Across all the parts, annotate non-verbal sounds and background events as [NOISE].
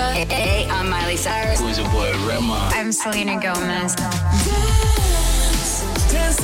Khalifa. Hey, I'm Miley Cyrus. Who's your boy Rema? I'm Selena Gomez. Dance, dance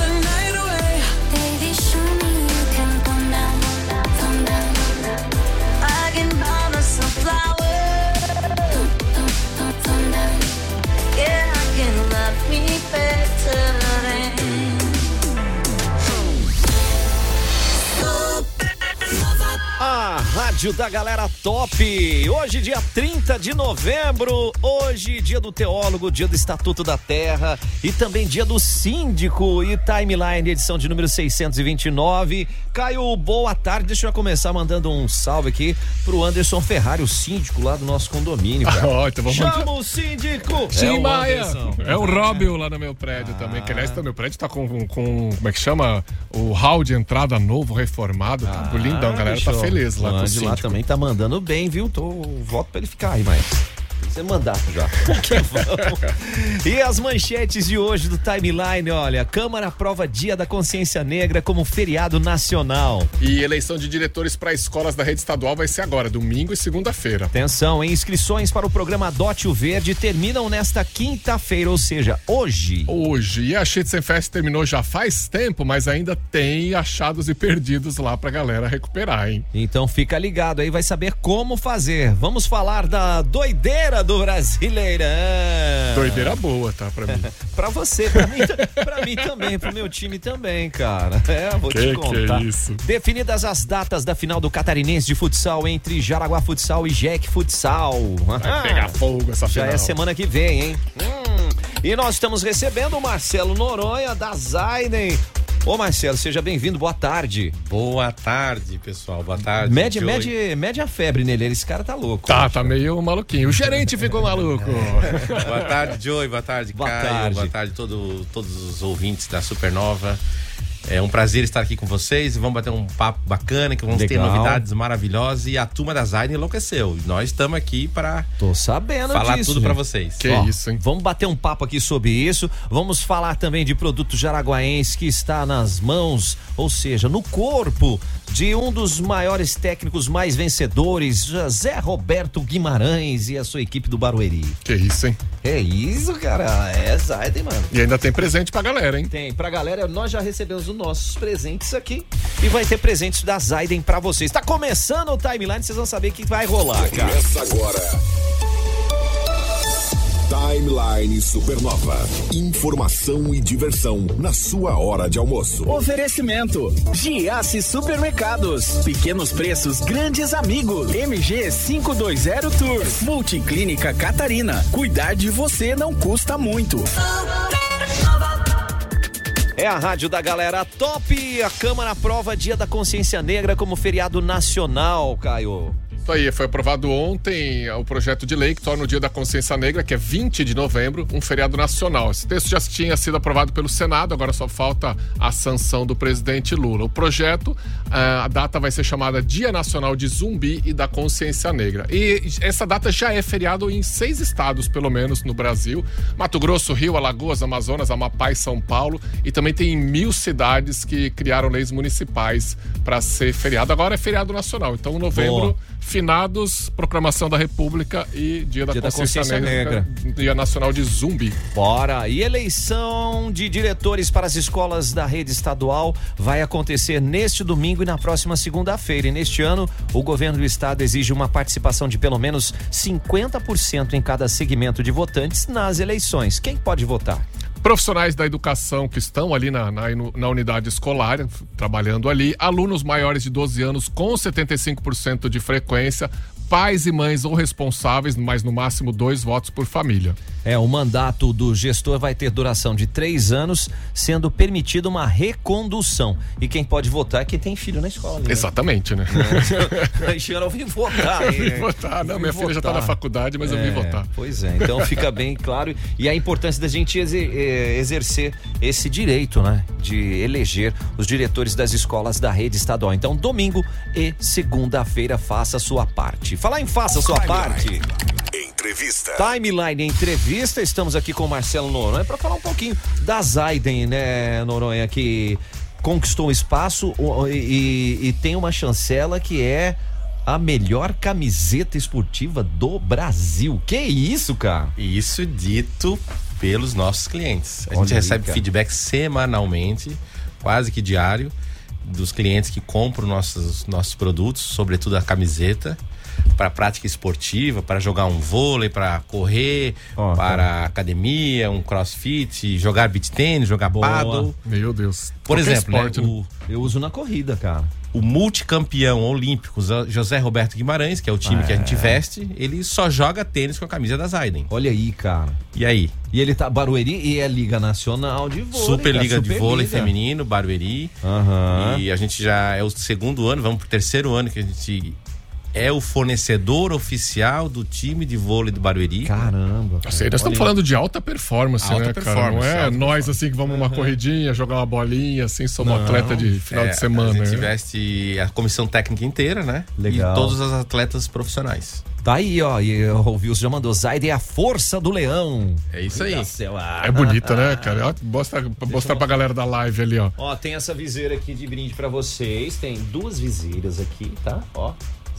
Rádio da Galera Top. Hoje, dia 30 de novembro. Hoje, dia do teólogo, dia do Estatuto da Terra e também dia do síndico e timeline, edição de número 629. Caio, boa tarde. Deixa eu começar mandando um salve aqui pro Anderson Ferrari, o síndico lá do nosso condomínio. Cara. [LAUGHS] Então vamos Chama o síndico! Sim, É o Maia. É o Robin lá no meu prédio também. Que aliás, tá- meu prédio tá com, com, com- Como é que chama? O hall de entrada novo, reformado. Tá lindão, a galera tá Ah, feliz lá o com o Andy lá também tá mandando bem, viu? Tô voto pra ele ficar aí, mas você mandar já. [LAUGHS] E as manchetes de hoje do timeline, olha, Câmara aprova Dia da Consciência Negra como feriado nacional. E eleição de diretores para escolas da rede estadual vai ser agora, domingo e segunda-feira. Atenção, hein? Inscrições para o programa Dote o Verde terminam nesta quinta-feira, ou seja, hoje. Hoje. E a Schützenfest terminou já faz tempo, mas ainda tem achados e perdidos lá pra galera recuperar, hein? Então fica ligado aí, vai saber como fazer. Vamos falar da doideira do Brasileirão. Doideira boa, tá? Pra mim. [LAUGHS] Pra você, pra mim, pra mim também, pro meu time também, cara. É, vou Que te que contar. é isso? Definidas as datas da final do Catarinense de futsal entre Jaraguá Futsal e Jack Futsal. Vai pegar fogo essa Já final. é semana que vem, hein? Hum. E nós estamos recebendo o Marcelo Noronha da Zaiden. Ô Marcelo, seja bem-vindo, boa tarde. Boa tarde, pessoal. Boa tarde. Mede, mede, mede a febre nele, esse cara tá louco. Tá, tá meio maluquinho. O gerente ficou maluco. [LAUGHS] Boa tarde, Joey. Boa tarde, Boa Caio. tarde. Boa tarde todo, todos os ouvintes da Supernova. É um prazer estar aqui com vocês e vamos bater um papo bacana, que vamos ter Legal. novidades maravilhosas e a turma da Zayn enlouqueceu. E Nós estamos aqui para Tô sabendo falar disso. tudo para vocês. Que Ó, isso, hein? Vamos bater um papo aqui sobre isso. Vamos falar também de produto jaraguaense que está nas mãos, ou seja, no corpo de um dos maiores técnicos mais vencedores, Zé Roberto Guimarães e a sua equipe do Barueri. Que isso, hein? É isso, cara. É Zaiden, mano. E ainda tem presente pra galera, hein? Tem, pra galera, nós já recebemos os nossos presentes aqui e vai ter presentes da Zaiden pra vocês. Tá começando o timeline, vocês vão saber o que vai rolar, cara. Começa agora. Timeline Supernova. Informação e diversão na sua hora de almoço. Oferecimento: Giasse Supermercados. Pequenos preços, grandes amigos. MG 520 Tour. Multiclínica Catarina. Cuidar de você não custa muito. É a rádio da galera top. A Câmara aprova Dia da Consciência Negra como feriado nacional, Caio. Isso aí, foi aprovado ontem o projeto de lei que torna o Dia da Consciência Negra, que é 20 de novembro, um feriado nacional. Esse texto já tinha sido aprovado pelo Senado, agora só falta a sanção do presidente Lula. O projeto, ah, a data vai ser chamada Dia Nacional de Zumbi e da Consciência Negra. E essa data já é feriado em seis estados, pelo menos, no Brasil: Mato Grosso, Rio, Alagoas, Amazonas, Amapá e São Paulo. E também tem mil cidades que criaram leis municipais para ser feriado. Agora é feriado nacional. Então, novembro. Boa. Finados, Proclamação da República e Dia da, Dia da Consciência, Consciência Negra, Dia Nacional de Zumbi. Bora! E eleição de diretores para as escolas da rede estadual vai acontecer neste domingo e na próxima segunda-feira. E neste ano, o governo do estado exige uma participação de pelo menos 50% em cada segmento de votantes nas eleições. Quem pode votar? Profissionais da educação que estão ali na, na, na unidade escolar, trabalhando ali, alunos maiores de 12 anos com 75% de frequência, pais e mães ou responsáveis, mas no máximo dois votos por família. É, o mandato do gestor vai ter duração de três anos, sendo permitida uma recondução. E quem pode votar é quem tem filho na escola. né? Exatamente, né? Cristiano, eu vim votar. Eu vim votar. Não, minha vim filha já tá votar. na faculdade, mas eu vim É, votar. Pois é, então fica bem claro. E a importância da gente eh, exercer esse direito, né? De eleger os diretores das escolas da rede estadual. Então, domingo e segunda-feira, faça a sua parte. Falar em faça a sua parte. Entrevista. Timeline Entrevista, estamos aqui com o Marcelo Noronha para falar um pouquinho da Zaiden, né, Noronha, que conquistou o espaço e, e tem uma chancela que é a melhor camiseta esportiva do Brasil. Que isso, cara? Isso dito pelos nossos clientes. A Olha gente aí, recebe cara. feedback semanalmente, quase que diário, dos clientes que compram nossos, nossos produtos, sobretudo a camiseta, para prática esportiva, para jogar um vôlei, para correr, Ó, para academia, um crossfit, jogar beach tênis, jogar Boa. paddle. Meu Deus. Por Qualquer exemplo, né, esporte, né? o, Eu uso na corrida, cara. o multicampeão olímpico José Roberto Guimarães, que é o time que a gente veste, ele só joga tênis com a camisa da Zaiden. Olha aí, cara. E aí? E ele tá Barueri e é Liga Nacional de Vôlei. Superliga cara, de vôlei Superliga. feminino, Barueri. Aham. E a gente já é o segundo ano, vamos pro terceiro ano que a gente é o fornecedor oficial do time de vôlei do Barueri. Caramba. Assim, nós estamos falando de alta performance, Alta né, cara? performance, Não é alta nós, assim, que vamos uma corridinha, jogar uma bolinha, assim, somos Não. atleta de final É, de semana. A gente né? veste a comissão técnica inteira, né? Legal. E todos os atletas profissionais. Tá aí, ó. E o Wilson já mandou. Zaiden é a força do leão. É isso aí. É bonita, né, cara? Ó, Mostra, mostrar pra galera da live ali, ó. Ó, tem essa viseira aqui de brinde pra vocês. Tem duas viseiras aqui, tá? Ó,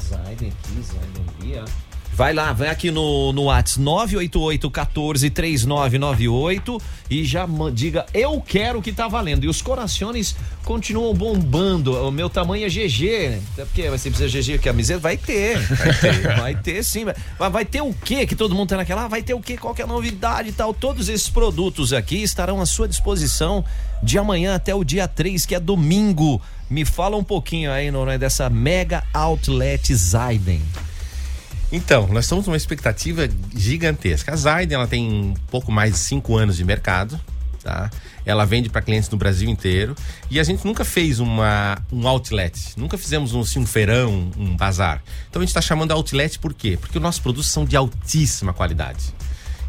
Zaiden aqui, Zaiden ali, ó. Vai lá, vai aqui no, no WhatsApp 988 14 3998 e já diga eu quero que tá valendo. E os corações continuam bombando. O meu tamanho é GG. Até porque você precisa GG camiseta? Vai ter. Vai ter, [LAUGHS] vai ter sim. Mas vai ter o quê? Que todo mundo tá naquela. Ah, vai ter o quê? Qual que é a novidade e tal? Todos esses produtos aqui estarão à sua disposição de amanhã até o dia 3, que é domingo. Me fala um pouquinho aí, Noronha, dessa Mega Outlet Zaiden. Então, nós estamos numa expectativa gigantesca. A Zaiden, ela tem um pouco mais de cinco anos de mercado, tá? Ela vende para clientes no Brasil inteiro e a gente nunca fez uma, um outlet, nunca fizemos um, assim, um feirão, um bazar. Então a gente está chamando outlet por quê? Porque os nossos produtos são de altíssima qualidade.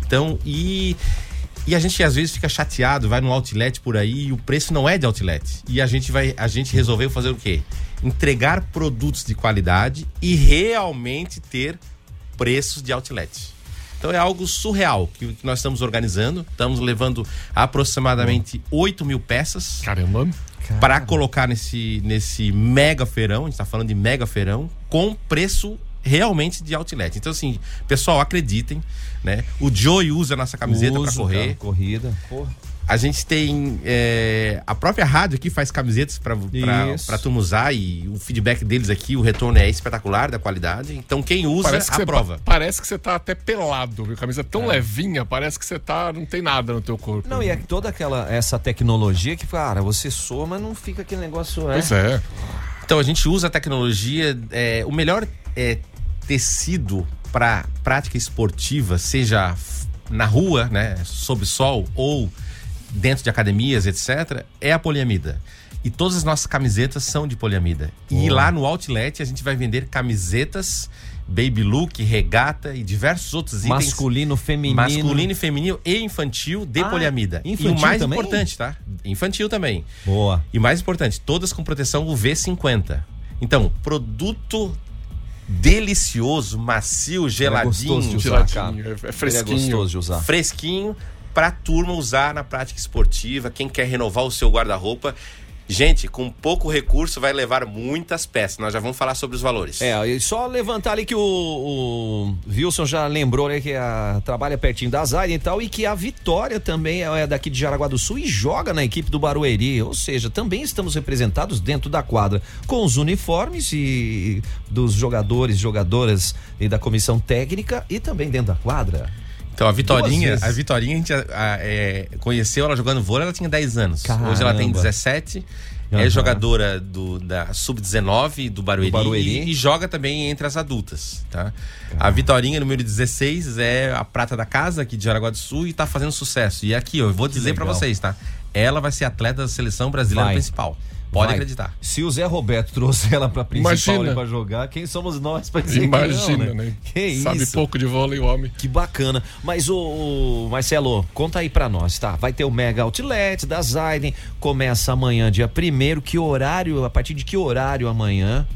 Então, e, e a gente às vezes fica chateado, vai no outlet por aí e o preço não é de outlet. E a gente vai, a gente resolveu fazer o quê? Entregar produtos de qualidade e realmente ter preços de outlet. Então é algo surreal que, que nós estamos organizando. Estamos levando aproximadamente 8 mil peças Caramba. para colocar nesse, nesse mega feirão. A gente está falando de mega feirão com preço realmente de outlet. Então, assim, pessoal, acreditem, né? O Joey usa a nossa camiseta para correr. cara, corrida. Porra. A gente tem é, a própria rádio aqui faz camisetas para para turma usar e o feedback deles aqui, o retorno é espetacular da qualidade. Então quem usa Parece que, você, aprova. pa- parece que você tá até pelado, viu? Camisa tão levinha, parece que você tá. Não tem nada no teu corpo. Não, e é toda aquela essa tecnologia que, cara, você soa, mas não fica aquele negócio, é. Pois é. Então a gente usa a tecnologia, é, o melhor é, tecido para prática esportiva, seja na rua, né, sob sol ou dentro de academias, etc, é a poliamida. E todas as nossas camisetas são de poliamida. E lá no outlet a gente vai vender camisetas baby look, regata e diversos outros itens Masculino, feminino. masculino e feminino e infantil de Ah, poliamida. e infantil o mais também? importante, tá? Infantil também. Boa. E mais importante, todas com proteção UV50. Então, produto delicioso, macio, geladinho, gostoso de usar, geladinho, é- é fresquinho. É gostoso de usar. fresquinho pra turma usar na prática esportiva, quem quer renovar o seu guarda-roupa. Gente, com pouco recurso vai levar muitas peças. Nós já vamos falar sobre os valores. É, e só levantar ali que o, o Wilson já lembrou, né, que a, trabalha pertinho da Zaire e tal, e que a Vitória também é daqui de Jaraguá do Sul e joga na equipe do Barueri, ou seja, também estamos representados dentro da quadra com os uniformes e dos jogadores, jogadoras e da comissão técnica e também dentro da quadra. Então a Vitorinha, a Vitorinha a gente a- a- é, conheceu ela jogando vôlei, ela tinha 10 anos. Hoje ela tem Caramba. 17. Aham. É jogadora do, da Sub-19 do Barueri, Do Barueri. E, e joga também entre as adultas, tá? A Vitorinha, número 16, é a prata da casa aqui de Jaraguá do Sul e tá fazendo sucesso. E aqui, ó, eu vou dizer pra legal. vocês, tá? Ela vai ser atleta da seleção brasileira Vai. principal. Pode Vai. acreditar. Se o Zé Roberto trouxe ela pra principal pra jogar, quem somos nós pra dizer Imagina, que não, né? Que Sabe isso. pouco de vôlei o homem. Que bacana. Mas o, Marcelo, conta aí pra nós, tá? Vai ter o Mega Outlet da Zaiden, começa amanhã, dia primeiro. Que horário, a partir de que horário amanhã?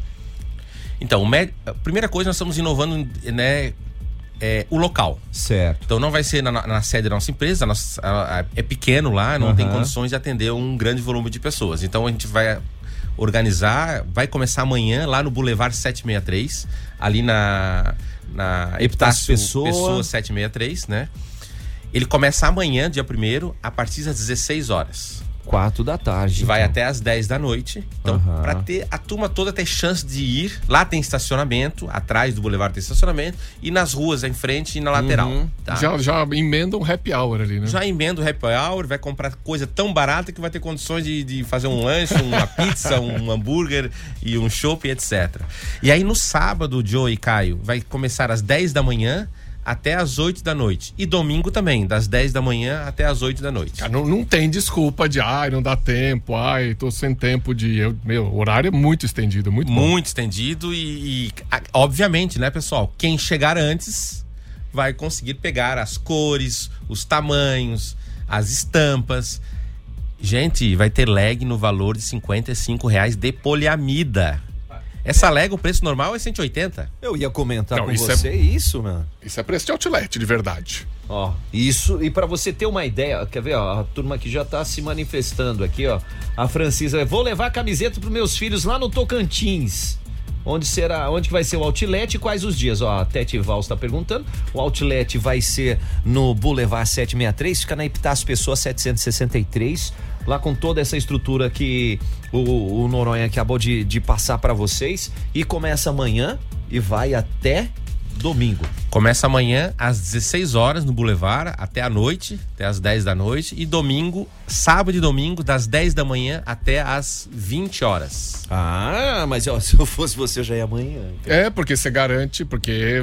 Então, a primeira coisa, nós estamos inovando, né? É, o local. Certo. Então não vai ser na, na sede da nossa empresa, nossa- a- a- é pequeno lá, não tem Aham. condições de atender um grande volume de pessoas. Então a gente vai. organizar. Vai começar amanhã lá no Boulevard 763, ali na, na Epitácio Pessoa. Pessoa 763, né? Ele começa amanhã, dia 1 a partir das 16 horas. Quatro da tarde. Vai então. até às 10 da noite. Então, Aham. pra ter a turma toda ter chance de ir, lá tem estacionamento, atrás do Boulevard tem estacionamento, e nas ruas em frente e na lateral. Uhum. tá? Já, já emenda um happy hour ali, né? Já emenda o happy hour, vai comprar coisa tão barata que vai ter condições de, de fazer um lanche, uma [LAUGHS] pizza, um hambúrguer e um shopping, etc. E aí no sábado, Joe e Caio, vai começar às 10 da manhã até às 8 da noite. E domingo também, das 10 da manhã até às 8 da noite. Cara, não, não tem desculpa de, ai, não dá tempo, ai, tô sem tempo de. Eu, meu, horário é muito estendido, muito bom. Muito estendido e, e, obviamente, né, pessoal? Quem chegar antes vai conseguir pegar as cores, os tamanhos, as estampas. Gente, vai ter leg no valor de 55 reais de poliamida. Essa leg, o preço normal é 180. Eu ia comentar Não, com isso é- você isso, mano. Isso é preço de outlet, de verdade. Ó, isso, e pra você ter uma ideia, quer ver, ó, a turma que já tá se manifestando aqui, ó. A Francisa, vou levar camiseta pros meus filhos lá no Tocantins. Onde será, onde que vai ser o outlet e quais os dias? Ó, a Tete Vals tá perguntando. O outlet vai ser no Boulevard 763, fica na Epitácio Pessoa 763, lá com toda essa estrutura que o, o Noronha acabou de, de passar pra vocês. E começa amanhã e vai até domingo. Começa amanhã às 16 horas no Boulevard, até a noite, até às 10 da noite. E domingo, sábado e domingo, das 10 da manhã até às 20 horas. Ah, mas ó, [LAUGHS] se eu fosse você, eu já ia amanhã. É, porque você garante, porque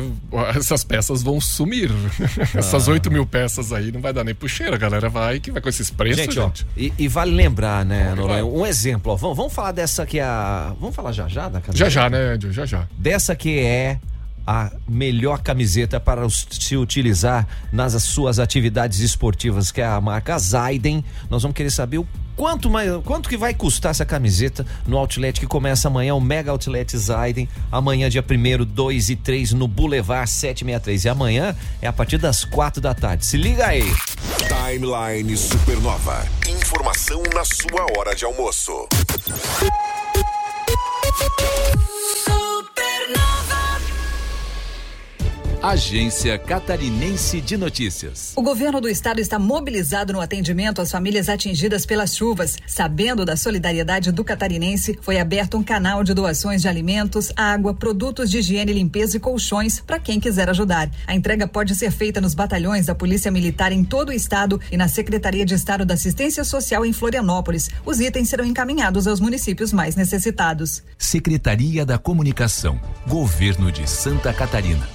essas peças vão sumir. [LAUGHS] Essas Ah. 8 mil peças aí não vai dar nem puxeira, a galera vai que vai com esses preços, Gente, gente. ó, e, e vale lembrar, né, Noronha? Um exemplo, ó, vamos, vamos falar dessa que é a. Vamos falar já já da camiseta? Já já, né, Edio? Já já. Dessa que é a melhor camiseta para se utilizar nas suas atividades esportivas, que é a marca Zaiden. Nós vamos querer saber o quanto, mais, quanto que vai custar essa camiseta no outlet que começa amanhã, o Mega Outlet Zaiden. Amanhã, dia 1 2 e 3 no Boulevard 763. E amanhã é a partir das 4 da tarde. Se liga aí. Timeline Supernova. Informação na sua hora de almoço. Agência Catarinense de Notícias. O governo do estado está mobilizado no atendimento às famílias atingidas pelas chuvas. Sabendo da solidariedade do catarinense, foi aberto um canal de doações de alimentos, água, produtos de higiene, limpeza e colchões para quem quiser ajudar. A entrega pode ser feita nos batalhões da Polícia Militar em todo o estado e na Secretaria de Estado da Assistência Social em Florianópolis. Os itens serão encaminhados aos municípios mais necessitados. Secretaria da Comunicação. Governo de Santa Catarina.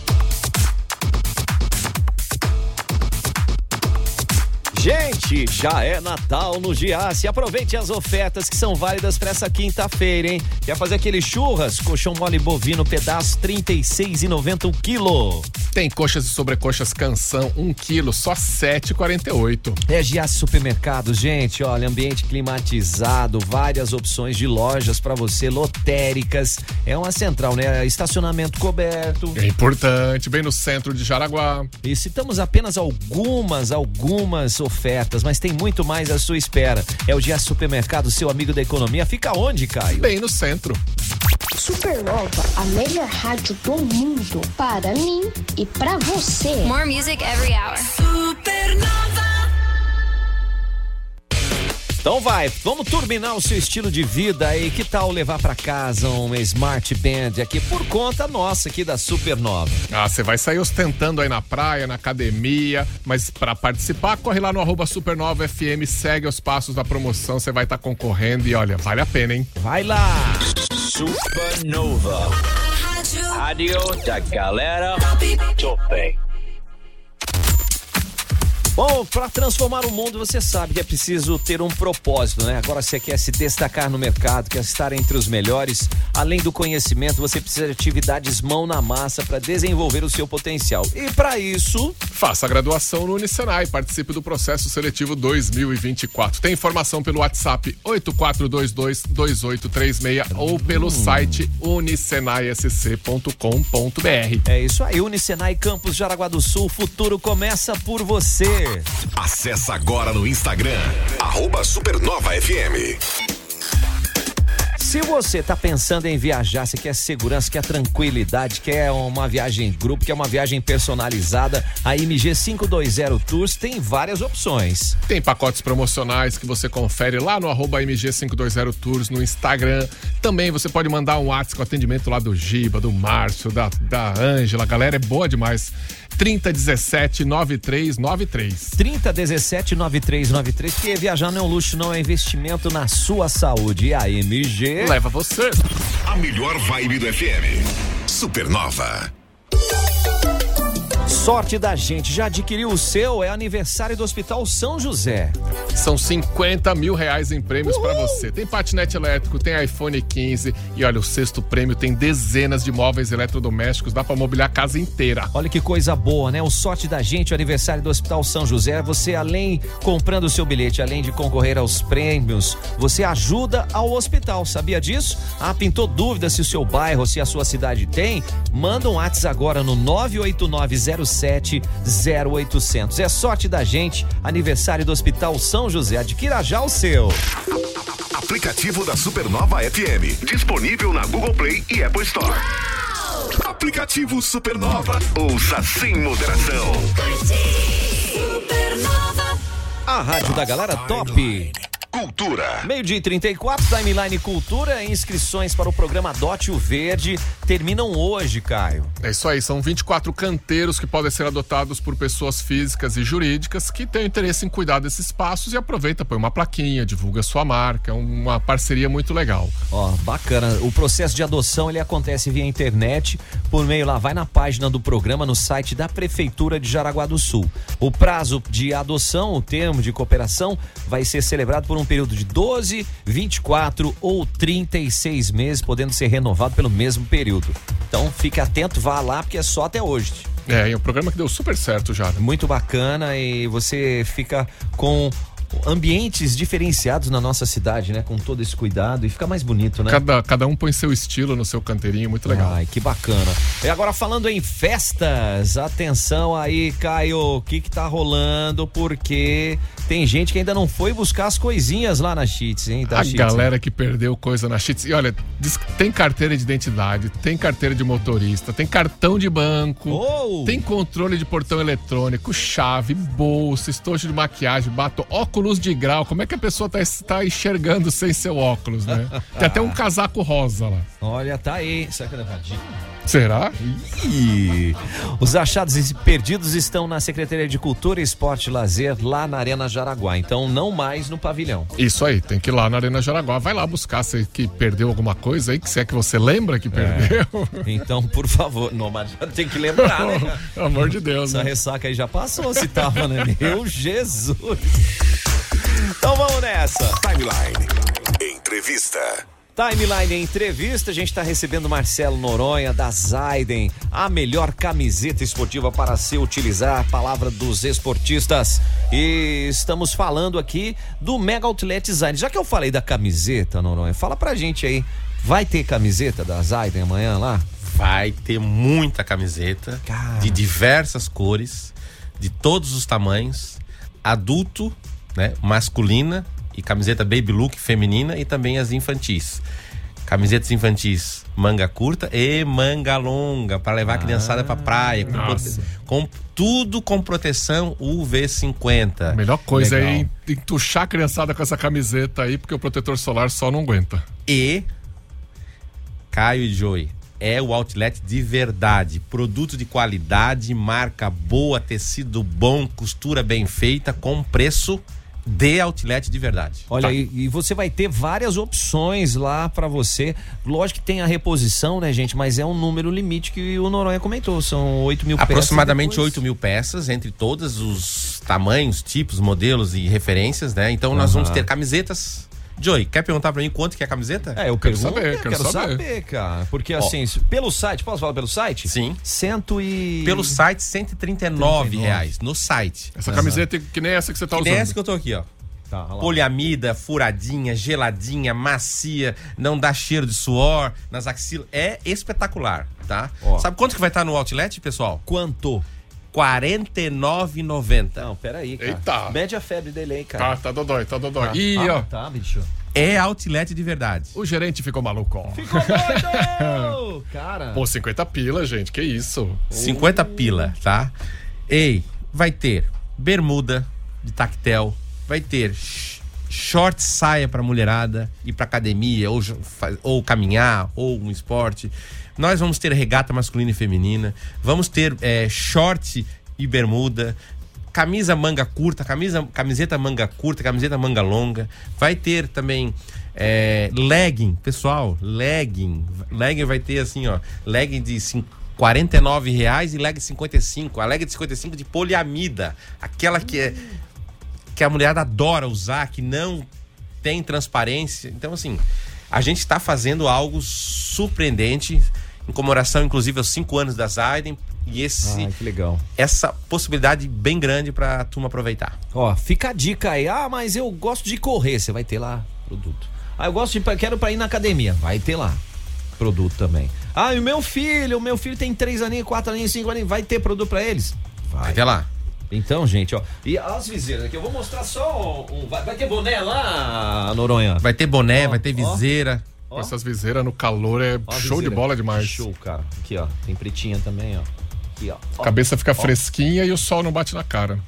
Gente, já é Natal no Giasse. Aproveite as ofertas que são válidas para essa quinta-feira, hein? Quer fazer aquele churras? Colchão mole bovino, pedaço R$ 36,90 o quilo. Tem coxas e sobrecoxas canção, 1 quilo, só 7,48. É Giasse Supermercados, gente. Olha, ambiente climatizado, várias opções de lojas para você, lotéricas. É uma central, né? Estacionamento coberto. É importante, bem no centro de Jaraguá. E citamos apenas algumas, algumas ofertas, mas tem muito mais à sua espera. É o Giasse Supermercado, seu amigo da economia. Fica onde, Caio? Bem no centro. Supernova, a melhor rádio do mundo. Para mim e para você. More music every hour. Então vai, vamos turbinar o seu estilo de vida aí. Que tal levar para casa uma Smart Band aqui por conta nossa aqui da Supernova? Ah, você vai sair ostentando aí na praia, na academia, mas para participar, corre lá no arroba Supernova FM, segue os passos da promoção, você vai estar concorrendo e olha, vale a pena, hein? Vai lá! Supernova. Rádio da galera top. Bom, para transformar o mundo, você sabe que é preciso ter um propósito, né? Agora você quer se destacar no mercado, quer estar entre os melhores. Além do conhecimento, você precisa de atividades mão na massa para desenvolver o seu potencial. E para isso, Faça a graduação no Unicenai, participe do processo seletivo 2024. Tem informação pelo WhatsApp 84222836 ou pelo site unicenaisc.com.br. é isso aí. Unicenai Campus Jaraguá do Sul, o futuro começa por você. Acesse agora no Instagram, arroba Supernova FM. Se você tá pensando em viajar, você quer segurança, quer tranquilidade, quer uma viagem em grupo, quer uma viagem personalizada, a MG 520 Tours tem várias opções. Tem pacotes promocionais que você confere lá no arroba MG520 Tours no Instagram. Também você pode mandar um WhatsApp com atendimento lá do Giba, do Márcio, da, da Ângela. A galera é boa demais. 3017 9393. 3017 9393, porque viajar não é um luxo, não é investimento na sua saúde. E a MG leva você. A melhor vibe do FM. Supernova. Sorte da gente, já adquiriu o seu? É aniversário do Hospital São José. São 50 mil reais em prêmios para você. Tem patinete elétrico, tem iPhone 15 e olha, o sexto prêmio tem dezenas de móveis eletrodomésticos, dá para mobiliar a casa inteira. Olha que coisa boa, né? O sorte da gente, o aniversário do Hospital São José, você além comprando o seu bilhete, além de concorrer aos prêmios, você ajuda ao hospital, sabia disso? Ah, pintou dúvida se o seu bairro, se a sua cidade tem? Manda um WhatsApp agora no 98907 0800. É sorte da gente, aniversário do Hospital São José. Adquira já o seu. Aplicativo da Supernova FM. Disponível na Google Play e Apple Store. Aplicativo Supernova. Ouça sem moderação. A rádio da galera top. Cultura. Meio dia e 34, Timeline Cultura. Inscrições para o programa Adote o Verde terminam hoje, Caio. É isso aí, são 24 canteiros que podem ser adotados por pessoas físicas e jurídicas que têm interesse em cuidar desses espaços e aproveita, põe uma plaquinha, divulga sua marca, é uma parceria muito legal. Ó, bacana. O processo de adoção ele acontece via internet, por meio lá, vai na página do programa no site da Prefeitura de Jaraguá do Sul. O prazo de adoção, o termo de cooperação, vai ser celebrado por um período de 12, 24 ou 36 meses, podendo ser renovado pelo mesmo período. Então fique atento, vá lá, porque é só até hoje. É, é um programa que deu super certo já. Né? Muito bacana e você fica com ambientes diferenciados na nossa cidade, né? Com todo esse cuidado e fica mais bonito, né? Cada, cada um põe seu estilo no seu canteirinho, muito legal. Ai, que bacana. E agora falando em festas, atenção aí, Caio, o que que tá rolando? Porque tem gente que ainda não foi buscar as coisinhas lá na Cheats, hein? Da a Cheats, galera que perdeu coisa na Cheats. E olha, tem carteira de identidade, tem carteira de motorista, tem cartão de banco, Oh! tem controle de portão eletrônico, chave, bolsa, estojo de maquiagem, batom, óculos de grau. Como é que a pessoa tá, tá enxergando sem seu óculos, né? [LAUGHS] Tem até um casaco rosa lá. Olha, tá aí. Será que é levadinho? Será? Ih, Os achados e perdidos estão na Secretaria de Cultura, Esporte e Lazer, lá na Arena Jaraguá. Então, não mais no pavilhão. Isso aí, tem que ir lá na Arena Jaraguá. Vai lá buscar se que perdeu alguma coisa aí, que se é que você lembra que perdeu. [LAUGHS] Então, por favor, não, mas tem que lembrar, né? Pelo amor de Deus, Essa né? ressaca aí já passou, se tava, né? Meu [LAUGHS] Jesus. Então vamos nessa. Timeline. Entrevista. Timeline Entrevista, a gente está recebendo Marcelo Noronha da Zaiden, a melhor camiseta esportiva para se utilizar, a palavra dos esportistas. E estamos falando aqui do Mega Outlet Design. Já que eu falei da camiseta, Noronha, fala pra gente aí, vai ter camiseta da Zaiden amanhã lá? Vai ter muita camiseta Cara. de diversas cores, de todos os tamanhos, adulto, né, masculina e camiseta baby look feminina e também as infantis. Camisetas infantis manga curta e manga longa para levar a criançada para praia, com, prote- com tudo com proteção UV50. A melhor coisa Legal. é entuchar a criançada com essa camiseta aí, porque o protetor solar só não aguenta. E Caio e Joey é o outlet de verdade, produto de qualidade, marca boa, tecido bom, costura bem feita com preço de outlet de verdade. Olha, e, e você vai ter várias opções lá pra você. Lógico que tem a reposição, né, gente? Mas é um número limite que o Noronha comentou. São 8 mil peças. Aproximadamente depois- 8 mil peças, entre todos os tamanhos, tipos, modelos e referências, né? Então nós vamos ter camisetas. Joey, quer perguntar pra mim quanto que é a camiseta? É, eu Quero pergunto, saber, eu quero quero saber. saber, cara. Porque assim, pelo site, posso falar pelo site? Sim. Cento e... Pelo site, 139 reais no site. Essa camiseta que nem essa que você tá Que usando. nem essa que eu tô aqui, ó. Tá, olha lá. Poliamida, furadinha, geladinha, macia, não dá cheiro de suor nas axilas. É espetacular, tá? Ó. Sabe quanto que vai estar no outlet, pessoal? Quanto? R$ 49,90. Não, peraí, cara. Eita. Mede a febre dele aí, cara. Tá, tá dodói, tá dodói. Tá. Ih, ah, ó. Tá, bicho. é outlet de verdade. O gerente ficou maluco. ó. Ficou doido! [LAUGHS] Cara. Pô, 50 pila, gente, que isso? 50 pila, tá? Ei, vai ter bermuda de tactel, vai ter sh- short saia pra mulherada ir pra academia ou, ou caminhar ou um esporte. Nós vamos ter regata masculina e feminina, vamos ter é, short e bermuda, camisa manga curta, camisa, camiseta manga curta, camiseta manga longa. Vai ter também é, legging, pessoal, legging. Legging vai ter assim, ó, legging de cin- 49 reais e legging 55. A legging de 55 de poliamida, aquela que é que a mulher adora usar, que não tem transparência. Então, assim, a gente está fazendo algo surpreendente, em comemoração, inclusive, aos cinco anos da Zaiden. E esse, Ai, que legal. essa possibilidade bem grande para a turma aproveitar. Ó, fica a dica aí. Ah, mas eu gosto de correr. Você vai ter lá produto. Ah, eu gosto de. Quero pra ir na academia. Vai ter lá. Produto também. Ah, e o meu filho, o meu filho tem três aninhos, quatro aninhos, cinco aninhos. Vai ter produto pra eles? Vai. Ter lá. Então, gente, ó. E as viseiras aqui, eu vou mostrar só um. Vai, vai ter boné lá, Noronha? Vai ter boné, Ó, vai ter ó. Com essas viseiras no calor é Ó show de bola demais. Show, cara. Aqui, ó. Tem pretinha também, ó. Aqui, ó. A Ó, cabeça fica fresquinha e o sol não bate na cara.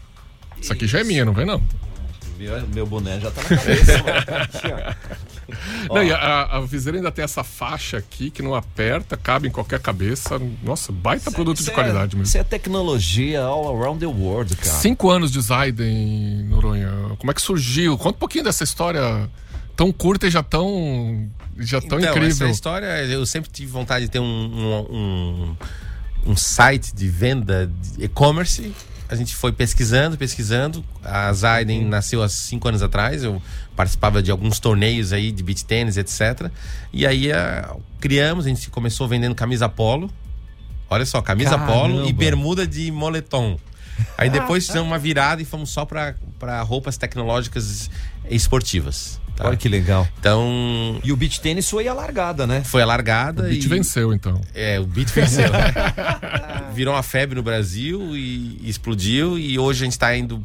Isso aqui já é minha, não vem não. Meu, meu boné já tá na cabeça. [LAUGHS] Aqui, ó. Não, e a, a viseira ainda tem essa faixa aqui que não aperta, cabe em qualquer cabeça. Nossa, baita produto de Isso é- qualidade mesmo. Isso é tecnologia all around the world, cara. Cinco anos de Zaiden, Noronha. Como é que surgiu? Conta um pouquinho dessa história tão curta e já tão, já tão Então, incrível. essa história, eu sempre tive vontade de ter um, um, um, um site de venda de e-commerce. A gente foi pesquisando, pesquisando. A Zaiden nasceu há cinco anos atrás. Eu participava de alguns torneios aí de beach tênis, etc. E aí ah, criamos, a gente começou vendendo camisa polo. Olha só, camisa Caramba. polo e bermuda de moletom. Aí depois fizemos uma virada e fomos só para roupas tecnológicas esportivas. tá? Olha que legal. Então, E o beach tênis foi a largada, né? foi a largada. O Beat e... venceu, então. É, o beat venceu. né? [LAUGHS] Virou uma febre no Brasil e explodiu. E hoje a gente está indo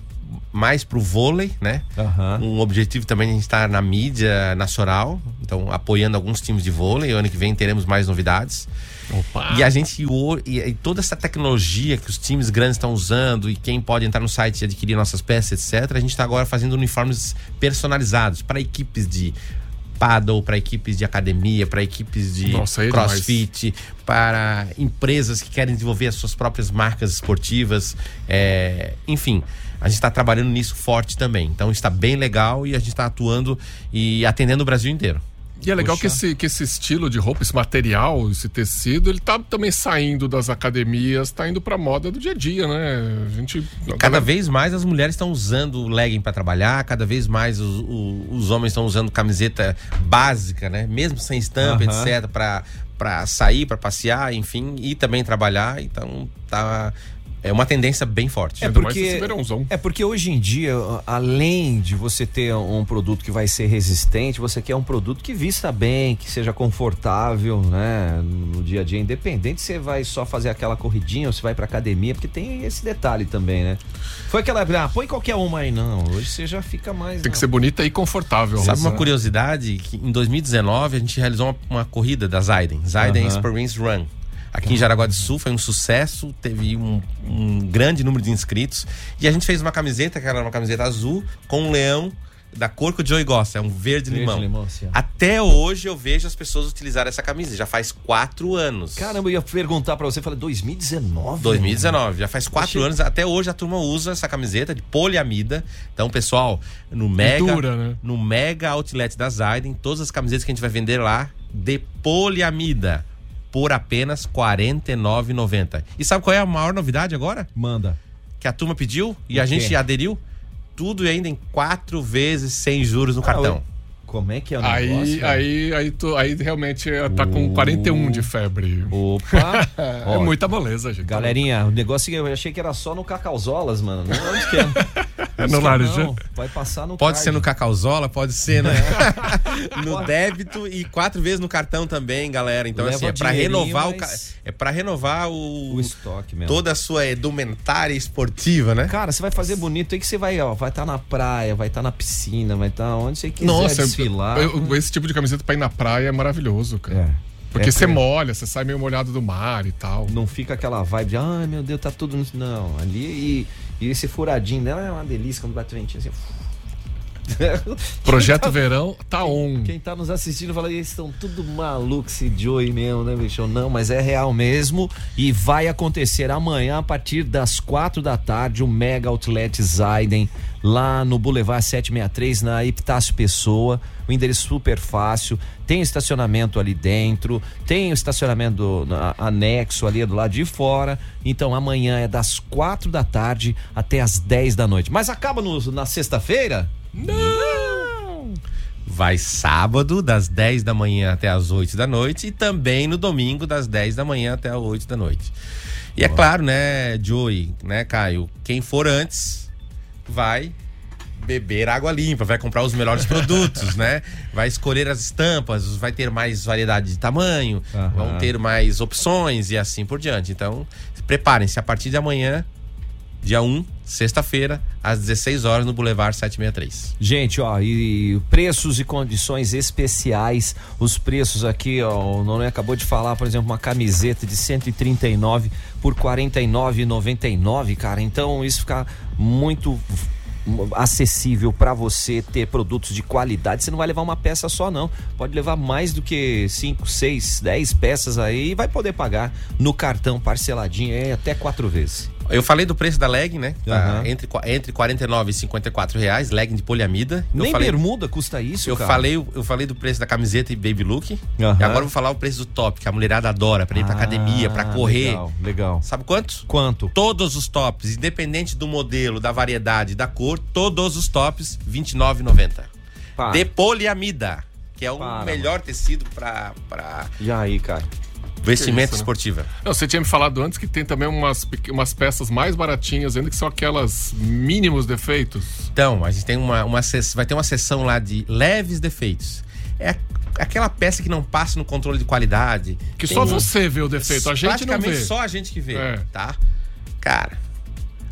mais pro vôlei, né? Aham. Um objetivo também a gente estar na mídia nacional, então apoiando alguns times de vôlei. Ano que vem teremos mais novidades. Opa! E a gente e, toda essa tecnologia que os times grandes estão usando e quem pode entrar no site e adquirir nossas peças, etc. A gente está agora fazendo uniformes personalizados para equipes de paddle, para equipes de academia, para equipes de Nossa, é crossfit, para empresas que querem desenvolver as suas próprias marcas esportivas, é, enfim. A gente está trabalhando nisso forte também. Então está bem legal e a gente está atuando e atendendo o Brasil inteiro. E é legal Poxa. que esse, que esse estilo de roupa, esse material, esse tecido, ele tá também saindo das academias, tá indo pra moda do dia a dia, né? A gente. a Cada galera- vez mais as mulheres estão usando legging para trabalhar, cada vez mais os, o- os homens estão usando camiseta básica, né? Mesmo sem estampa, etc, para para sair, para passear, enfim, e também trabalhar. Então tá é uma tendência bem forte. É porque, esse verãozão. é porque hoje em dia, além de você ter um produto que vai ser resistente, você quer um produto que vista bem, que seja confortável, né? No dia a dia, independente se você vai só fazer aquela corridinha ou se vai pra academia, porque tem esse detalhe também, né? Foi aquela, ah, põe qualquer uma aí, não. Hoje você já fica mais. Tem que não. ser bonita e confortável. Sabe uma Né? curiosidade? Que em 2019 a gente realizou uma, uma corrida da Zaiden, Zaiden. Experience Run. Aqui em Jaraguá do Sul foi um sucesso, teve um, um grande número de inscritos. E a gente fez uma camiseta, que era uma camiseta azul, com um leão da cor que o Joey gosta, é um verde, Verde assim. Até hoje eu vejo as pessoas utilizarem essa camisa, já faz quatro anos. Caramba, eu ia perguntar pra você, falei, 2019? 2019, já faz quatro Achei- anos. Até hoje a turma usa essa camiseta de poliamida. Então, pessoal, no Mega, dura, né? no Mega Outlet da Zaiden, todas as camisetas que a gente vai vender lá de poliamida por apenas R$ 49,90. E sabe qual é a maior novidade agora? Manda. Que a turma pediu e a gente aderiu? Tudo e ainda em quatro vezes sem juros no cartão. Como é que é o Aí, negócio? aí, aí, tu, aí realmente tá com 41 de febre. Opa! [LAUGHS] É Ó, muita moleza, gente. Galerinha, o negócio que eu achei que era só no Cacauzolas, mano. Não, onde que é? [LAUGHS] É no Laranjal. Não, vai passar no Pode card. ser no Cacauzola, pode ser né? [LAUGHS] no débito e quatro vezes no cartão também, galera. Então, Leva assim, é pra dinheirinho, renovar o. mas- ca- É para renovar o. O estoque mesmo. Toda a sua edumentária esportiva, né? Cara, você vai fazer bonito aí que você vai, ó, vai estar na praia, vai estar na piscina, vai estar onde você quiser Nossa, desfilar. eu- esse tipo de camiseta pra ir na praia é maravilhoso, cara. É. Porque É você molha, você sai meio molhado do mar e tal. Não fica aquela vibe de, ai meu Deus, tá tudo. no-" Não, ali e, e esse furadinho dela é uma delícia quando bate o ventinho assim. [LAUGHS] Projeto Verão tá on. Quem tá nos assistindo fala, eles estão tudo malucos esse Joey mesmo, né, bicho? Não, mas é real mesmo e vai acontecer amanhã a partir das quatro da tarde o Mega Outlet Zaiden lá no Boulevard 763 na Epitácio Pessoa. O endereço super fácil, tem estacionamento ali dentro, tem o estacionamento do- na- anexo ali do lado de fora. Então amanhã é das quatro da tarde até as 10 da noite. Mas acaba no- na sexta-feira? Não! Vai sábado, das 10 da manhã até as 8 da noite, e também no domingo, das 10 da manhã até as 8 da noite. E é claro, né, Joey, né, Caio? Quem for antes vai beber água limpa, vai comprar os melhores produtos, [LAUGHS] né? Vai escolher as estampas, vai ter mais variedade de tamanho, vão ter mais opções e assim por diante. Então, preparem-se a partir de amanhã, dia 1, sexta-feira, às 16 horas no Boulevard 763. Gente, ó, e preços e condições especiais. Os preços aqui, ó, o Noronha acabou de falar, por exemplo, uma camiseta de 139 por 49,99, cara. Então isso fica muito acessível para você ter produtos de qualidade. Você não vai levar uma peça só não. Pode levar mais do que 5, 6, 10 peças aí e vai poder pagar no cartão parceladinho aí até quatro vezes. Eu falei do preço da legging, né? Tá Aham. entre, entre 49 e 54 reais, legging de poliamida. Eu Nem falei, bermuda custa isso, eu cara. falei, eu falei do preço da camiseta e baby look. Aham. E agora eu vou falar o preço do top, que a mulherada adora, pra ir pra Ah, academia, pra correr. Legal, legal. Sabe quanto? Quanto? Todos os tops, independente do modelo, da variedade, da cor, todos os tops, R$ 29,90. Para. De poliamida, que é o Para, melhor tecido pra, pra E aí, cara? Vestimenta isso, né? esportiva. Não, você tinha me falado antes que tem também umas, umas peças mais baratinhas ainda, que são aquelas mínimos defeitos. Então, a gente tem uma, uma vai ter uma sessão lá de leves defeitos. É aquela peça que não passa no controle de qualidade. Que só um- você vê o defeito, a gente não Praticamente vê. só a gente que vê, É. tá? Cara,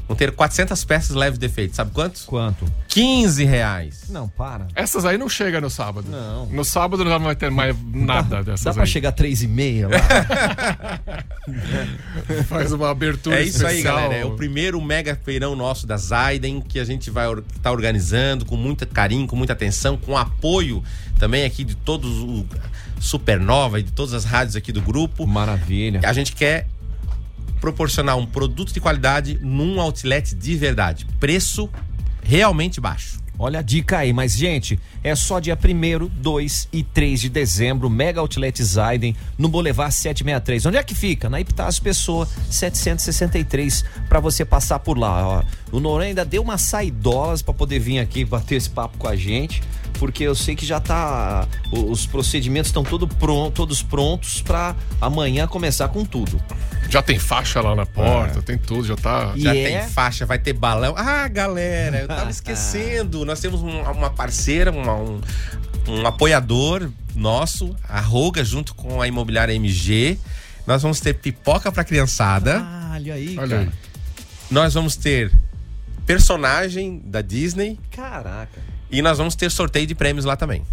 vão ter 400 peças leves defeitos. Sabe quantos? Quanto? 15 reais. Não, para. Essas aí não chega no sábado. Não. No sábado não vai ter mais nada dessas Dá pra aí. chegar três e meia lá. [LAUGHS] Faz uma abertura É isso aí, especial. galera. É o primeiro mega feirão nosso da Zaiden que a gente vai estar organizando com muito carinho, com muita atenção, com apoio também aqui de todos o Supernova e de todas as rádios aqui do grupo. Maravilha. A gente quer proporcionar um produto de qualidade num outlet de verdade. Preço realmente baixo. Olha a dica aí, mas gente, é só dia 1 2 e 3 de dezembro, Mega Outlet Zaiden, no Boulevard 763. Onde é que fica? Na Epitácio Pessoa, 763, pra você passar por lá. Ó. O Noronha ainda deu umas saidolas pra poder vir aqui bater esse papo com a gente, porque eu sei que já tá. Os procedimentos estão todo pron- todos prontos pra amanhã começar com tudo. Já tem faixa lá na porta, tem tudo, já tá. E Já é- tem faixa, vai ter balão. Ah, galera, eu tava [LAUGHS] esquecendo. Nós temos um- uma parceira, uma- um, um apoiador nosso, a Roga, junto com a imobiliária MG. Nós vamos ter pipoca pra criançada. Olha aí, Olha cara. aí. Nós vamos ter personagem da Disney. Caraca. E nós vamos ter sorteio de prêmios lá também.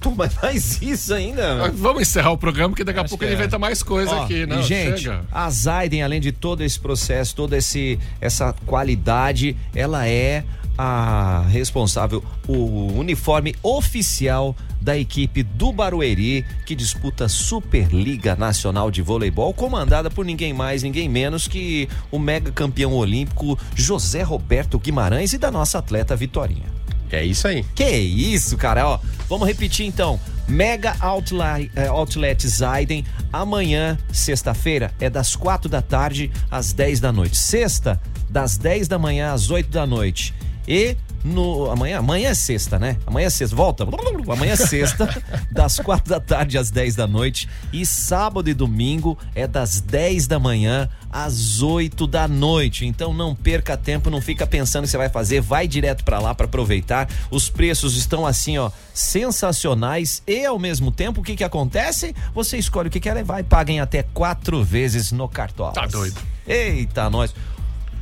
Pô, mas faz isso ainda. Vamos encerrar o programa, que daqui a Acho pouco ele é. inventa mais coisa Ó, aqui, não? e, gente, Chega. a Zaiden, além de todo esse processo, toda esse, essa qualidade, ela é a responsável, o uniforme oficial da equipe do Barueri, que disputa a Superliga Nacional de Voleibol, comandada por ninguém mais, ninguém menos que o mega campeão olímpico José Roberto Guimarães e da nossa atleta Vitorinha. É isso aí. Que isso, cara, ó. Vamos repetir então. Mega Outlet, eh, Outlet Zaiden, amanhã, sexta-feira, é das quatro da tarde às 10 da noite. Sexta, das 10 da manhã às 8 da noite. E no. Amanhã? Amanhã é sexta, né? Amanhã é sexta. Volta. Amanhã é sexta, [LAUGHS] das quatro da tarde às 10 da noite. E sábado e domingo é das 10 da manhã às 8 da noite. Então não perca tempo, não fica pensando o que você vai fazer, vai direto pra lá pra aproveitar. Os preços estão assim, ó, sensacionais e ao mesmo tempo o que que acontece? Você escolhe o que quer e vai, paguem até quatro vezes no cartão. Tá doido. Eita, nós.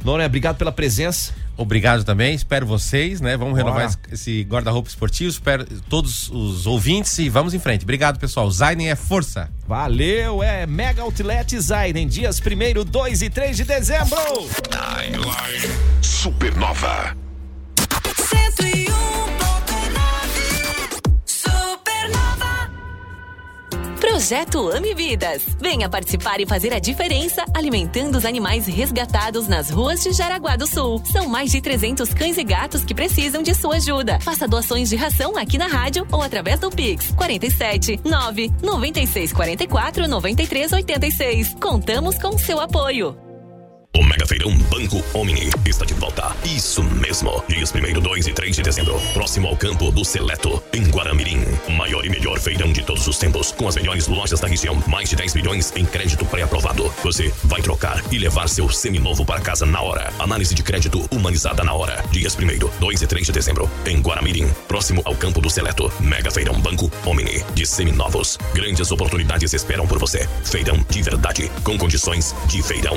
Noronha, obrigado pela presença. Obrigado também, espero vocês, né? Vamos renovar Bora. esse, esse guarda-roupa esportivo, espero todos os ouvintes e vamos em frente. Obrigado, pessoal. Zaiden é força. Valeu, é Mega Outlet Zaiden, dias 1 2 e 3 de dezembro. Timeline Supernova. 101.9 Projeto Ame Vidas. Venha participar e fazer a diferença alimentando os animais resgatados nas ruas de Jaraguá do Sul. São mais de 300 cães e gatos que precisam de sua ajuda. Faça doações de ração aqui na rádio ou através do Pix 47 9 96 44 93 86. Contamos com seu apoio. O Mega Feirão Banco Omni está de volta. Isso mesmo. Dias 1, 2 e 3 de dezembro. Próximo ao campo do Seleto, em Guaramirim. Maior e melhor feirão de todos os tempos. Com as melhores lojas da região. Mais de 10 milhões em crédito pré-aprovado. Você vai trocar e levar seu seminovo para casa na hora. Análise de crédito humanizada na hora. Dias 1, 2 e 3 de dezembro. Em Guaramirim. Próximo ao campo do Seleto. Mega Feirão Banco Omni. De seminovos. Grandes oportunidades esperam por você. Feirão de verdade. Com condições de feirão.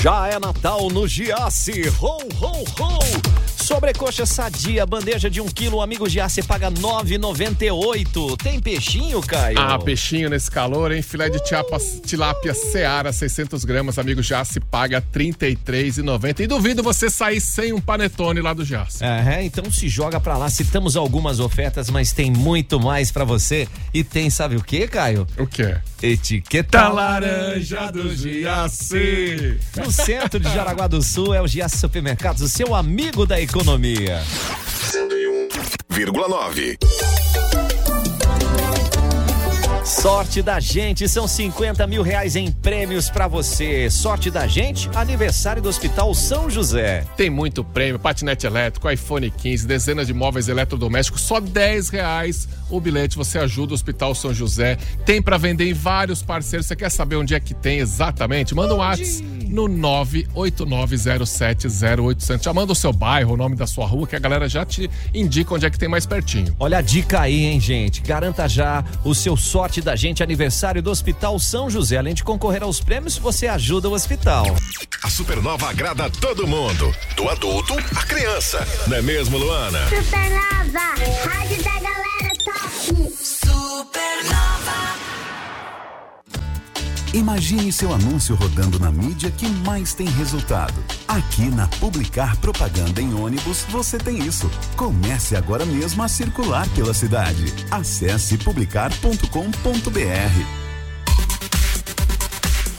Já é Natal no Giasse. Ho, ho, ho. Sobrecoxa sadia, bandeja de um quilo, amigo Giasse paga 9,98. Tem peixinho, Caio? Ah, peixinho nesse calor, hein? Filé de tiapa, tilápia Seara, 600 gramas, amigo já se paga R$ 33,90. E duvido você sair sem um panetone lá do Jace. É, então se joga pra lá. Citamos algumas ofertas, mas tem muito mais pra você. E tem, sabe o que, Caio? O quê? Etiqueta Tá laranja do Giasse. No centro de Jaraguá do Sul é o Giasse Supermercados, o seu amigo da economia. 101,9. Sorte da gente, são 50 mil reais em prêmios pra você. Sorte da gente, aniversário do Hospital São José. Tem muito prêmio, patinete elétrico, iPhone 15, dezenas de móveis eletrodomésticos, só 10 reais o bilhete. Você ajuda o Hospital São José. Tem pra vender em vários parceiros. Você quer saber onde é que tem exatamente? Manda um WhatsApp no 989070800. Já manda o seu bairro, o nome da sua rua, que a galera já te indica onde é que tem mais pertinho. Olha a dica aí, hein, gente? Garanta já o seu sorte da gente aniversário do Hospital São José. Além de concorrer aos prêmios, você ajuda o hospital. A Supernova agrada todo mundo, do adulto à criança. Não é mesmo, Luana? Supernova, rádio da galera Imagine seu anúncio rodando na mídia que mais tem resultado. Aqui na Publicar Propaganda em ônibus você tem isso. Comece agora mesmo a circular pela cidade. Acesse publicar.com.br.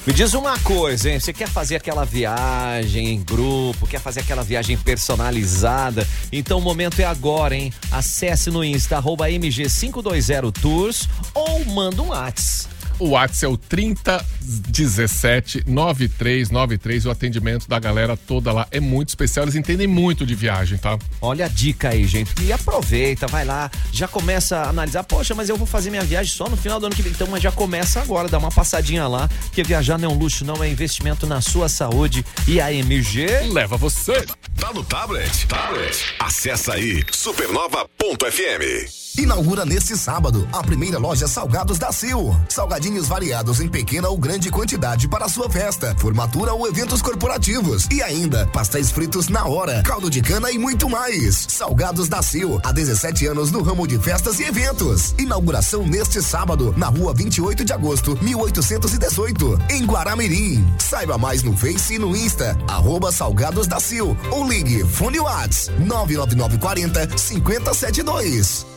Me diz uma coisa, hein? Você quer fazer aquela viagem em grupo, quer fazer aquela viagem personalizada? Então o momento é agora, hein? Acesse no Insta, arroba MG520Tours ou manda um WhatsApp. O WhatsApp é o 3017 9393. O atendimento da galera toda lá é muito especial. Eles entendem muito de viagem, tá? Olha a dica aí, gente. E aproveita, vai lá, já começa a analisar. Poxa, mas eu vou fazer minha viagem só no final do ano que vem. Então, mas já começa agora, dá uma passadinha lá, porque viajar não é um luxo, não, é investimento na sua saúde. E a MG leva você. Tá no tablet? Tablet. Acessa aí supernova.fm. Inaugura neste sábado a primeira loja Salgados da Sil. Salgadinhos variados em pequena ou grande quantidade para sua festa, formatura ou eventos corporativos. E ainda, pastéis fritos na hora, caldo de cana e muito mais. Salgados da Sil, há 17 anos no ramo de festas e eventos. Inauguração neste sábado, na rua 28 de agosto, 1818, em Guaramirim. Saiba mais no Face e no Insta, arroba Salgados da Sil. Ou ligue, fone Whats 99940 5072.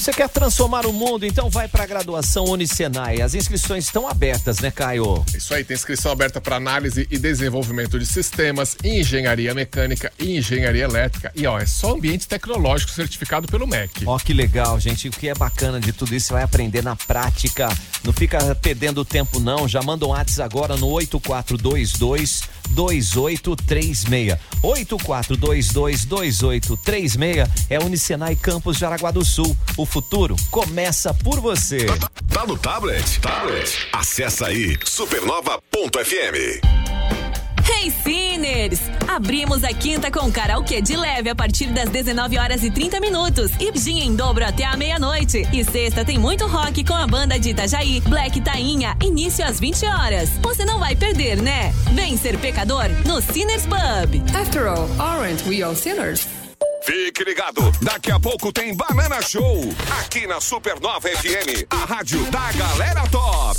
Você quer transformar o mundo? Então vai para a graduação Unicenai. As inscrições estão abertas, né, Caio? Isso aí, tem inscrição aberta para análise e desenvolvimento de sistemas, engenharia mecânica e engenharia elétrica. E ó, é só ambiente tecnológico certificado pelo MEC. Ó, que legal, gente. O que é bacana de tudo isso, você vai aprender na prática. Não fica perdendo tempo, não. Já manda um WhatsApp agora no 8422 2836. 84222836 é Unicenai Campus Jaraguá do Sul. O futuro começa por você. Tá no tablet? Tablet. Acessa aí supernova.fm. Hey Ciners! Abrimos a quinta com karaokê de leve a partir das 19 horas e 30 minutos e gin em dobro até a meia-noite. E sexta tem muito rock com a banda de Itajaí, Black Tainha, início às 20 horas. Você não vai perder, né? Vem ser pecador no Sinners Pub. After all, aren't we all sinners? Fique ligado, daqui a pouco tem Banana Show aqui na Supernova FM, a rádio da galera top.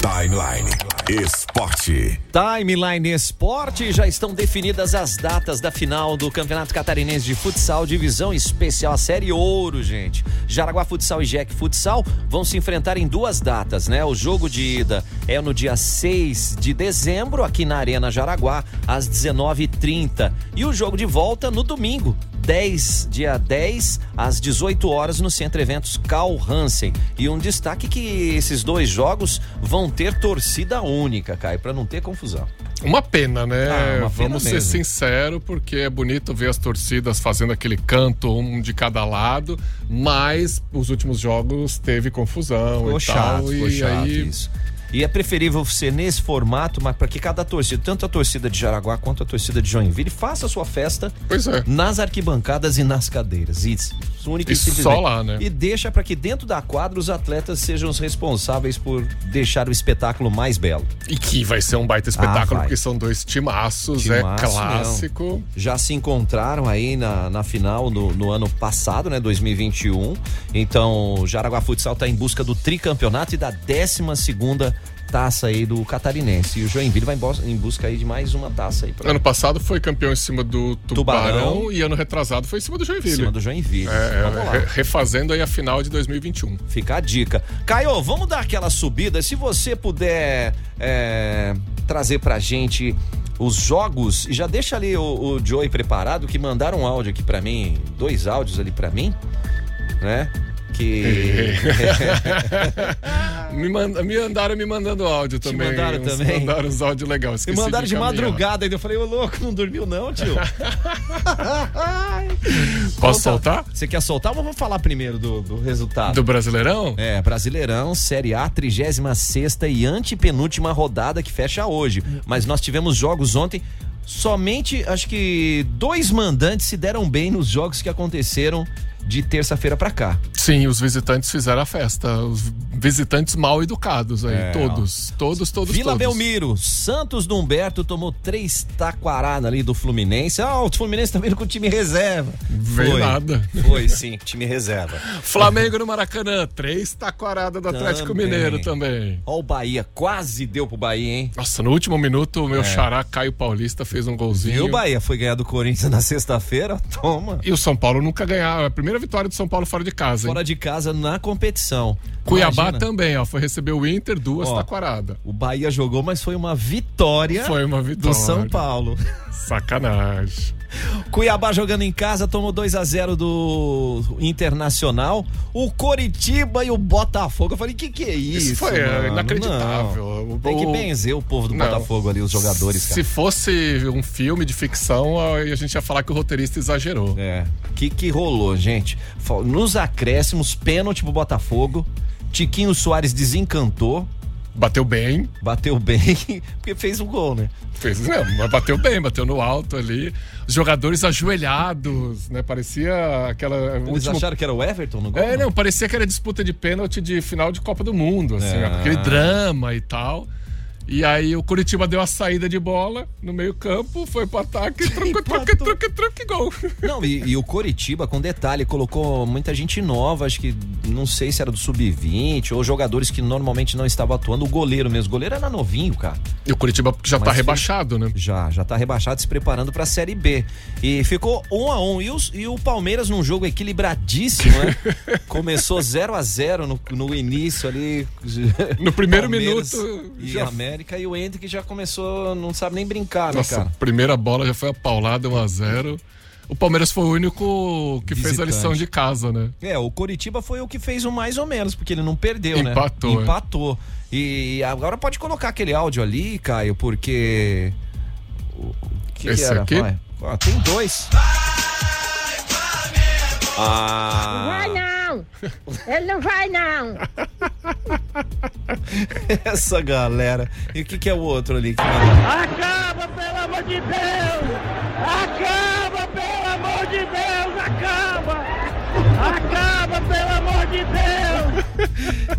Timeline Esporte. Timeline Esporte já estão definidas as datas da final do Campeonato Catarinense de Futsal, divisão especial, a Série Ouro, gente. Jaraguá Futsal e Jack Futsal vão se enfrentar em duas datas, né? O jogo de ida é no dia 6 de dezembro, aqui na Arena Jaraguá, às 19h30. E o jogo de volta no domingo, 10, dia 10, às 18 horas, no Centro Eventos Carl Hansen. E um destaque que esses dois jogos vão ter torcida única, Caio, para não ter confusão. Uma pena, né? Ah, uma pena Vamos ser sinceros, porque é bonito ver as torcidas fazendo aquele canto, um de cada lado, mas os últimos jogos teve confusão Ficou e chato, tal. ficou e chato aí isso. E é preferível ser nesse formato, mas para que cada torcida, tanto a torcida de Jaraguá quanto a torcida de Joinville, faça a sua festa é. nas arquibancadas e nas cadeiras. Isso, única E simplesmente. só lá, né? E deixa para que dentro da quadra os atletas sejam os responsáveis por deixar o espetáculo mais belo. E que vai ser um baita espetáculo, Ah, porque são dois timaços, Timaço, é clássico. não. Já se encontraram aí na, na final no, no ano passado, né, 2021. Então, o Jaraguá Futsal está em busca do tricampeonato e da 12 segunda taça aí do catarinense. E o Joinville vai em, busca aí de mais uma taça aí pra Ano passado foi campeão em cima do Tubarão, Tubarão. e ano retrasado foi em cima do Joinville. Em cima do Joinville. É, Vamos lá. re- refazendo aí a final de 2021. Fica a dica. Caio, vamos dar aquela subida. Se você puder é, trazer pra gente os jogos, e já deixa ali o, o Joey preparado, que mandaram um áudio aqui pra mim, dois áudios ali pra mim, né? Que. [LAUGHS] me, manda, me andaram me mandando áudio Te também. mandaram uns- também? Mandaram os áudios legais. Me mandaram de, encaminhar. madrugada ainda. Eu falei, ô louco, não dormiu não, tio? [LAUGHS] Posso Conta- soltar? Você quer soltar ou vamos falar primeiro do, do resultado? Do Brasileirão? É, Brasileirão, Série A, 36 e antepenúltima rodada que fecha hoje. Mas nós tivemos jogos ontem. Somente, acho que dois mandantes se deram bem nos jogos que aconteceram de terça-feira pra cá. Sim, os visitantes fizeram a festa. Os visitantes mal educados aí, É, todos. Todos, todos, Vila todos. Belmiro, Santos do Humberto tomou três taquaradas ali do Fluminense. Ah, o Fluminense tá vindo com o time reserva. Veio Foi. nada. Foi, sim, time reserva. [LAUGHS] Flamengo no Maracanã, três taquaradas do Atlético Também. Mineiro também. Ó, o Bahia quase deu pro Bahia, hein? Nossa, no último minuto, o meu É. xará Caio Paulista fez um golzinho. E o Bahia foi ganhar do Corinthians na sexta-feira? Toma. E o São Paulo nunca ganhava. A primeira vitória do São Paulo fora de casa. hein? Fora de casa na competição. Cuiabá Imagina. também, ó. Foi receber o Inter, duas Ó, taquaradas. O Bahia jogou, mas foi uma vitória, Foi uma vitória. do São Paulo. Sacanagem. Cuiabá jogando em casa, tomou 2 a 0 do Internacional. O Coritiba e o Botafogo. Eu falei, que que é isso? Isso foi, é, mano? inacreditável. Não. O- Tem que o- benzer o povo do Não. Botafogo ali, os jogadores, cara. Se fosse um filme de ficção, a gente ia falar que o roteirista exagerou. É. Que que rolou, gente? Nos acréscimos, pênalti pro Botafogo. Tiquinho Soares desencantou. Bateu bem. Bateu bem, [LAUGHS] porque fez o gol, né? Fez, não, mas bateu bem, bateu no alto ali. Os jogadores ajoelhados, né? Parecia aquela. Eles último- acharam que era o Everton no gol? É, não, parecia que era disputa de pênalti de final de Copa do Mundo, assim, É. aquele drama e tal. E aí o Curitiba deu a saída de bola no meio-campo, foi pro ataque, [LAUGHS] truque, truque, truque, truque, gol. [LAUGHS] Não, e, e o Coritiba, com detalhe, colocou muita gente nova, acho que não sei se era do sub-20 ou jogadores que normalmente não estavam atuando. O goleiro mesmo. O goleiro era novinho, cara. E o Curitiba já tá Mas rebaixado, né? Já, já tá rebaixado, se preparando pra Série B. E ficou um a um. E, os- e o Palmeiras num jogo equilibradíssimo, né? [LAUGHS] Começou 0 a 0 no, no início ali. No primeiro Palmeiras minuto, E já- América. E o Hendrick já começou, não sabe nem brincar, né, Nossa, cara? primeira bola já foi a paulada 1x0. O Palmeiras foi o único que fez a Visitante. lição de casa, né? É, o Coritiba foi o que fez o mais ou menos, porque ele não perdeu, né? Empatou, é. Empatou. E agora pode colocar aquele áudio ali, Caio, porque. O que, que Esse era? aqui? Vai. Ó, tem dois. Ah. Vai não! Ele não vai não! [LAUGHS] Essa galera. E o que, que é o outro ali que? Acaba, pelo amor de Deus! Acaba, pelo amor de Deus! Acaba! Acaba, pelo amor de Deus!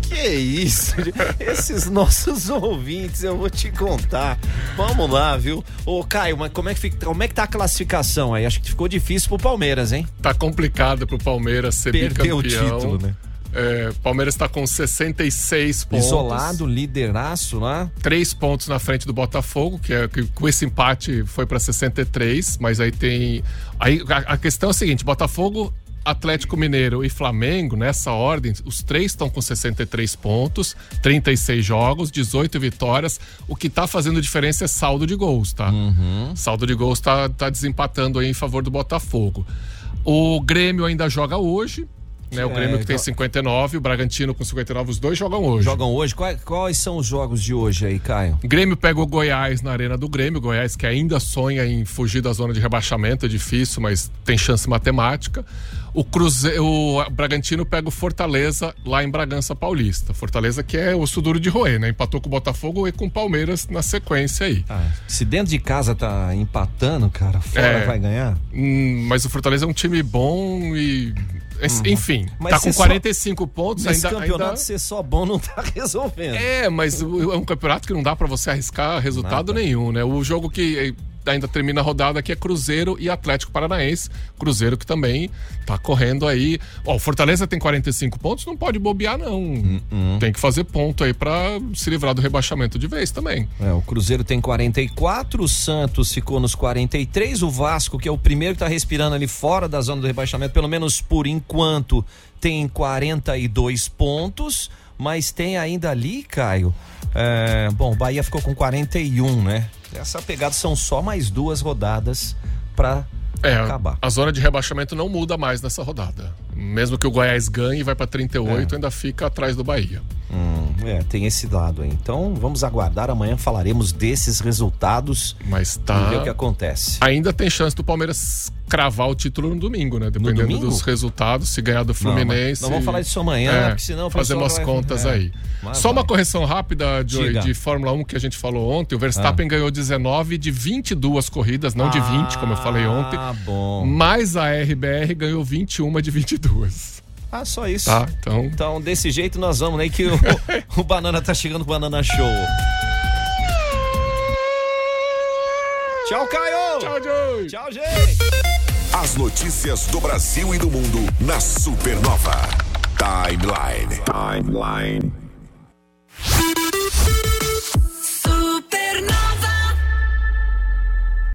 [LAUGHS] Que isso? Esses nossos ouvintes, eu vou te contar. Vamos lá, viu? Ô, Caio, mas como é que, fica, como é que tá a classificação aí? Acho que ficou difícil pro Palmeiras, hein? Tá complicado pro Palmeiras ser Perdeu o bicampeão. título, né? É, Palmeiras tá com 66 pontos. Isolado, lideraço lá. Três pontos na frente do Botafogo, que, é, que com esse empate foi para 63, mas aí tem. Aí a, a questão é a seguinte: Botafogo, Atlético Mineiro e Flamengo, nessa ordem, os três estão com 63 pontos, 36 jogos, 18 vitórias. O que tá fazendo diferença é saldo de gols, tá? Saldo de gols tá, tá desempatando aí em favor do Botafogo. O Grêmio ainda joga hoje. Né, o É, Grêmio que tem então- 59, o Bragantino com 59, os dois jogam hoje. Jogam hoje. Quais, quais são os jogos de hoje aí, Caio? Grêmio pega o Goiás na Arena do Grêmio. Goiás que ainda sonha em fugir da zona de rebaixamento, é difícil, mas tem chance matemática. O, Cruze... o Bragantino pega o Fortaleza lá em Bragança Paulista. Fortaleza que é osso duro de roer, né? Empatou com o Botafogo e com o Palmeiras na sequência aí. Se dentro de casa tá empatando, cara, fora É. vai ganhar? Hum, mas o Fortaleza é um time bom e. Enfim, Uhum. Mas tá com só- 45 pontos Nesse ainda. campeonato, ainda... ser só bom não tá [LAUGHS] resolvendo. É, mas é um campeonato que não dá pra você arriscar resultado nenhum, né? O jogo que ainda termina a rodada aqui é Cruzeiro e Atlético Paranaense. Cruzeiro que também tá correndo aí. Ó, o Fortaleza tem 45 pontos, não pode bobear, não. Hum, Tem que fazer ponto aí pra se livrar do rebaixamento de vez também. É, o Cruzeiro tem 44, o Santos ficou nos 43, o Vasco, que é o primeiro que tá respirando ali fora da zona do rebaixamento, pelo menos por enquanto, tem 42 pontos, mas tem ainda ali, Caio. é, bom, o Bahia ficou com 41, né? Essa pegada são só mais duas rodadas pra É, acabar. a zona de rebaixamento não muda mais nessa rodada. Mesmo que o Goiás ganhe e vai pra 38, É. ainda fica atrás do Bahia. Hum, é, tem esse lado aí. Então vamos aguardar. Amanhã falaremos desses resultados Mas e tá. ver o que acontece. Ainda tem chance do Palmeiras cravar o título no domingo, né? Dependendo domingo? dos resultados, se ganhar do Fluminense. Não, não vamos falar disso amanhã, porque senão fazer umas vai- contas é. aí. Mas Só uma vai. correção rápida de, Diga. de Fórmula 1 que a gente falou ontem. O Verstappen ganhou 19 de 22 corridas, não de 20, como eu falei ontem. Ah, bom. Mas a RBR ganhou 21 de 22. Ah, só isso. Tá, então. Então, desse jeito nós vamos, né? Que o, [LAUGHS] o Banana tá chegando com o Banana Show. Tchau, Caio! Tchau, Joey! Tchau, gente! As notícias do Brasil e do mundo na Supernova. Timeline. Timeline.